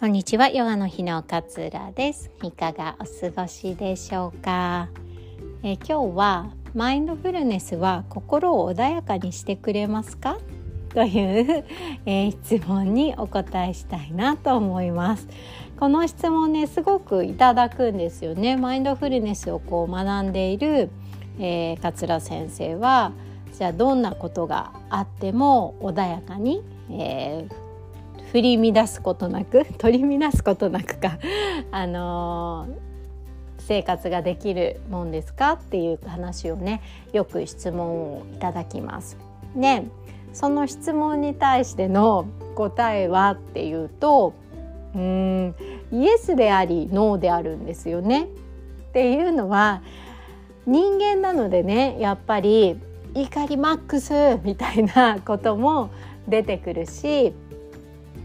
こんにちは。ヨガの日の勝浦です。いかがお過ごしでしょうか、え今日はマインドフルネスは心を穏やかにしてくれますか？という、え、質問にお答えしたいなと思います。この質問ねすごくいただくんですよね。マインドフルネスをこう学んでいる、えー、桂先生はじゃあどんなことがあっても穏やかに、えー、振り乱すことなく 取り乱すことなくかあのー、生活ができるもんですかっていう話をねよく質問をいただきます。ねその質問に対しての答えはっていうとうんイエスでありノーであるんですよね。っていうのは人間なのでねやっぱり怒りマックスみたいなことも出てくるし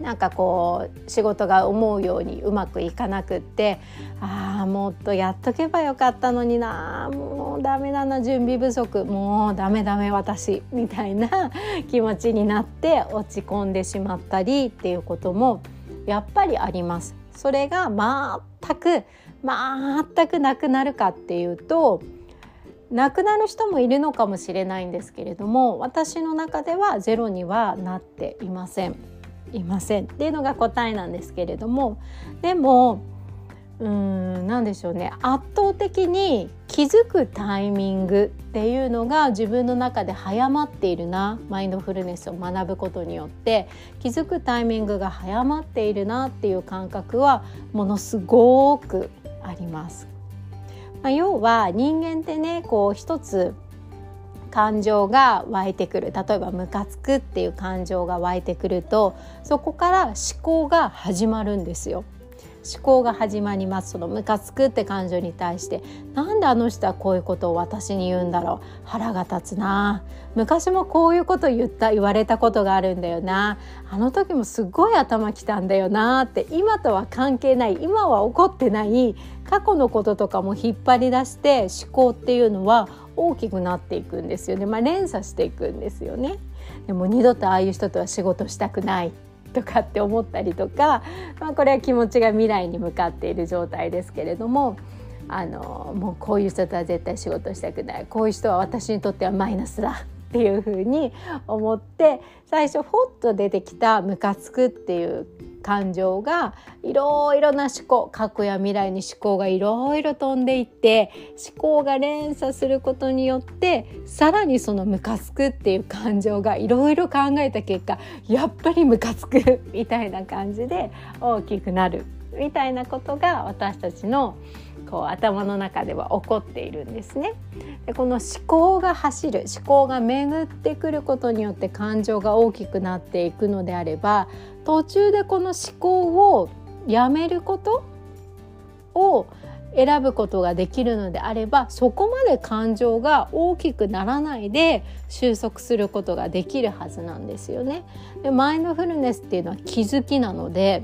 なんかこう仕事が思うようにうまくいかなくってああもっとやっとけばよかったのになもうダメだな準備不足もうダメダメ私みたいな 気持ちになって落ち込んでしまったりっていうこともやっぱりあります。それが全く全くなくなるかっていうと亡くなる人もいるのかもしれないんですけれども私の中ではゼロにはなっていません。いません。っていうのが答えなんですけれどもでもうーん何でしょうね。圧倒的に気づくタイミングっていうのが自分の中で早まっているな。マインドフルネスを学ぶことによって。気づくタイミングが早まっているなっていう感覚はものすごくあります。まあ、要は人間ってねこう一つ感情が湧いてくる。例えばムカつくっていう感情が湧いてくるとそこから思考が始まるんですよ。思考が始まります。そのムカつくって感情に対してなんであの人はこういうことを私に言うんだろう。腹が立つな。昔もこういうこと言った言われたことがあるんだよな。あの時もすごい頭きたんだよな。って今とは関係ない。今は起こってない。過去のこととかも引っ張り出して思考っていうのは大きくなっていくんですよね、まあ、連鎖していくんですよね。でも二度とああいう人とは仕事したくないとかって思ったりとか、まあ、これは気持ちが未来に向かっている状態ですけれどもあのもうこういう人とは絶対仕事したくないこういう人は私にとってはマイナスだっていうふうに思って最初ほっと出てきたムカつくっていう感情がいろいろな思考過去や未来に思考がいろいろ飛んでいって思考が連鎖することによってさらにそのムカつくっていう感情がいろいろ考えた結果やっぱりムカつくみたいな感じで大きくなるみたいなことが私たちのこう頭の中では起こっているんですね。でこの思考が走る思考が巡ってくることによって感情が大きくなっていくのであれば途中でこの思考をやめることを選ぶことができるのであればそこまで感情が大きくならないで収束することができるはずなんですよね。でマインドフルネスっていうのは気づきなので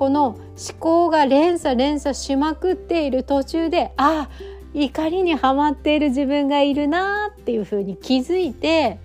この思考が連鎖連鎖しまくっている途中でああ怒りにはまっている自分がいるなっていうふうに気づいて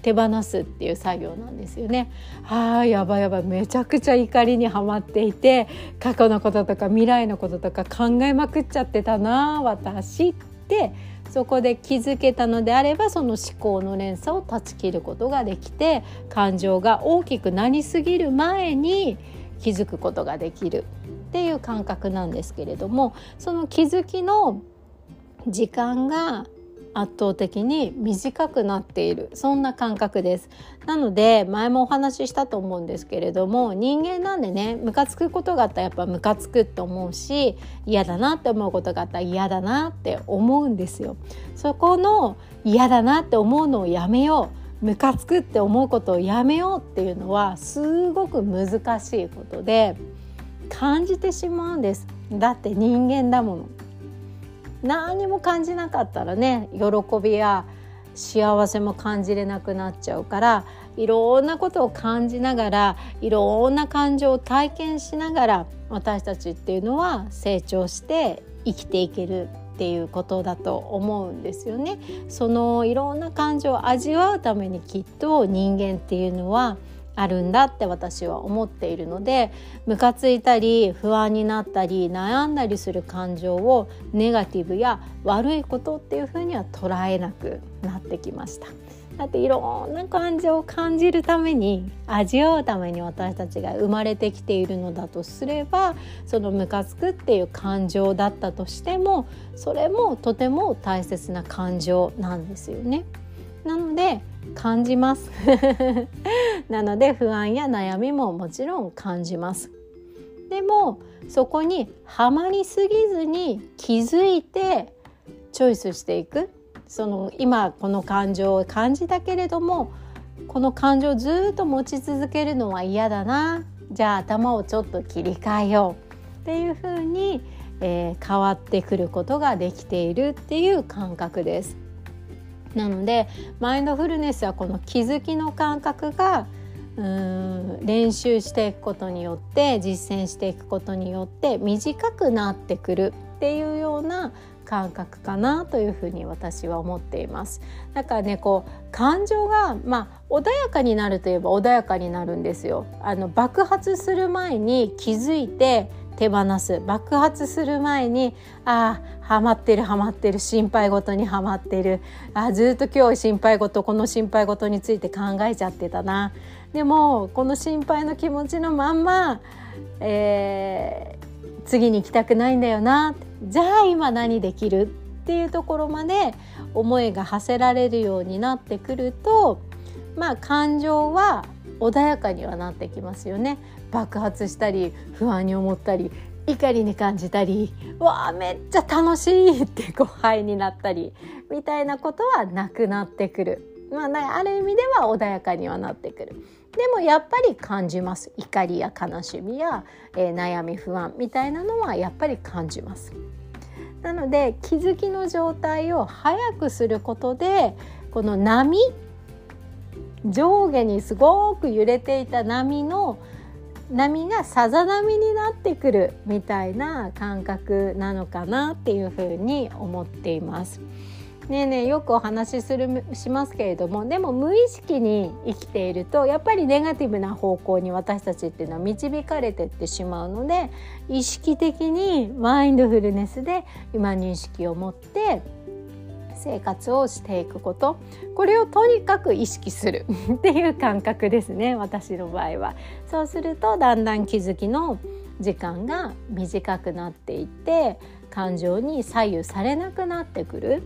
手放すっていう作業なんですよね。あやばいやばいめちゃくちゃ怒りにはまっていて過去のこととか未来のこととか考えまくっちゃってたな私ってそこで気づけたのであればその思考の連鎖を断ち切ることができて感情が大きくなりすぎる前に気づくことができるっていう感覚なんですけれどもその気づきの時間が圧倒的に短くなっている。そんな感覚です。なので前もお話ししたと思うんですけれども人間なんでねムカつくことがあったらやっぱムカつくって思うし嫌だなって思うことがあったら嫌だなって思うんですよ。そこの嫌だなって思うのをやめよう。ムカつくって思うことをやめようっていうのはすごく難しいことで感じてしまうんです。だって人間だもの。何も感じなかったらね喜びや幸せも感じれなくなっちゃうからいろんなことを感じながらいろんな感情を体験しながら私たちっていうのは成長して生きていける。っていうことだと思うんですよね。そのいろんな感情を味わうためにきっと人間っていうのはあるんだって私は思っているのでムカついたり不安になったり悩んだりする感情をネガティブや悪いことっていうふうには捉えなくなってきました。だっていろんな感情を感じるために味わうために私たちが生まれてきているのだとすればそのムカつくっていう感情だったとしてもそれもとても大切な感情なんですよね。なので感じます。なので不安や悩みももちろん感じます。でもそこにはまりすぎずに気づいてチョイスしていく。その今この感情を感じたけれどもこの感情をずっと持ち続けるのは嫌だなじゃあ頭をちょっと切り替えようっていうふうに、えー、変わってくることができているっていう感覚です。なのでマインドフルネスはこの気づきの感覚がうん練習していくことによって実践していくことによって短くなってくるっていうような感覚かなというふうに私は思っています。だからねこう感情がまあ穏やかになるといえば穏やかになるんですよ。あの爆発する前に気づいて手放す。爆発する前にああハマってるハマってる。心配事にはまってる。あずっと今日心配事この心配事について考えちゃってたな。でもこの心配の気持ちのまんま、えー、次に行きたくないんだよなってじゃあ今何できるっていうところまで思いが馳せられるようになってくるとまあ感情は穏やかにはなってきますよね爆発したり不安に思ったり怒りに感じたりわあめっちゃ楽しいって誤配になったりみたいなことはなくなってくる。まあ、ある意味では穏やかにはなってくる。でもやっぱり感じます怒りや悲しみや、えー、悩み不安みたいなのはやっぱり感じます。なので気づきの状態を早くすることでこの波上下にすごく揺れていた波の波がさざ波になってくるみたいな感覚なのかなっていうふうに思っています。ねえねえよくお話しするしますけれどもでも無意識に生きているとやっぱりネガティブな方向に私たちっていうのは導かれてってしまうので意識的にマインドフルネスで今認識を持って生活をしていくことこれをとにかく意識するっていう感覚ですね私の場合は。そうするとだんだん気づきの時間が短くなっていって感情に左右されなくなってくる。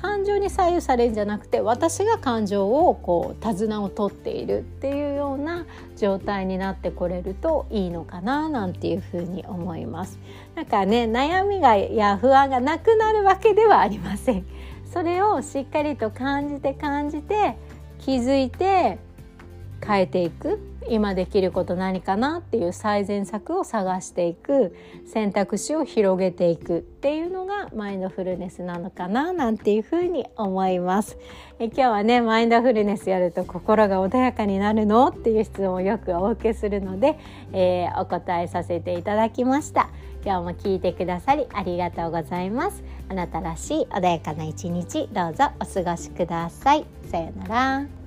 感情に左右されるんじゃなくて私が感情をこう手綱を取っているっていうような状態になってこれるといいのかななんていうふうに思います。なんかね悩みがや不安がなくなるわけではありません。それをしっかりと感じて感じて気づいて変えていく。今できること何かなっていう最善策を探していく。選択肢を広げていく。っていうのがマインドフルネスなのかななんていうふうに思います。え今日はねマインドフルネスやると心が穏やかになるのっていう質問をよくお受けするので、えー、お答えさせていただきました。今日も聞いてくださりありがとうございます。あなたらしい穏やかな一日どうぞお過ごしください。さようなら。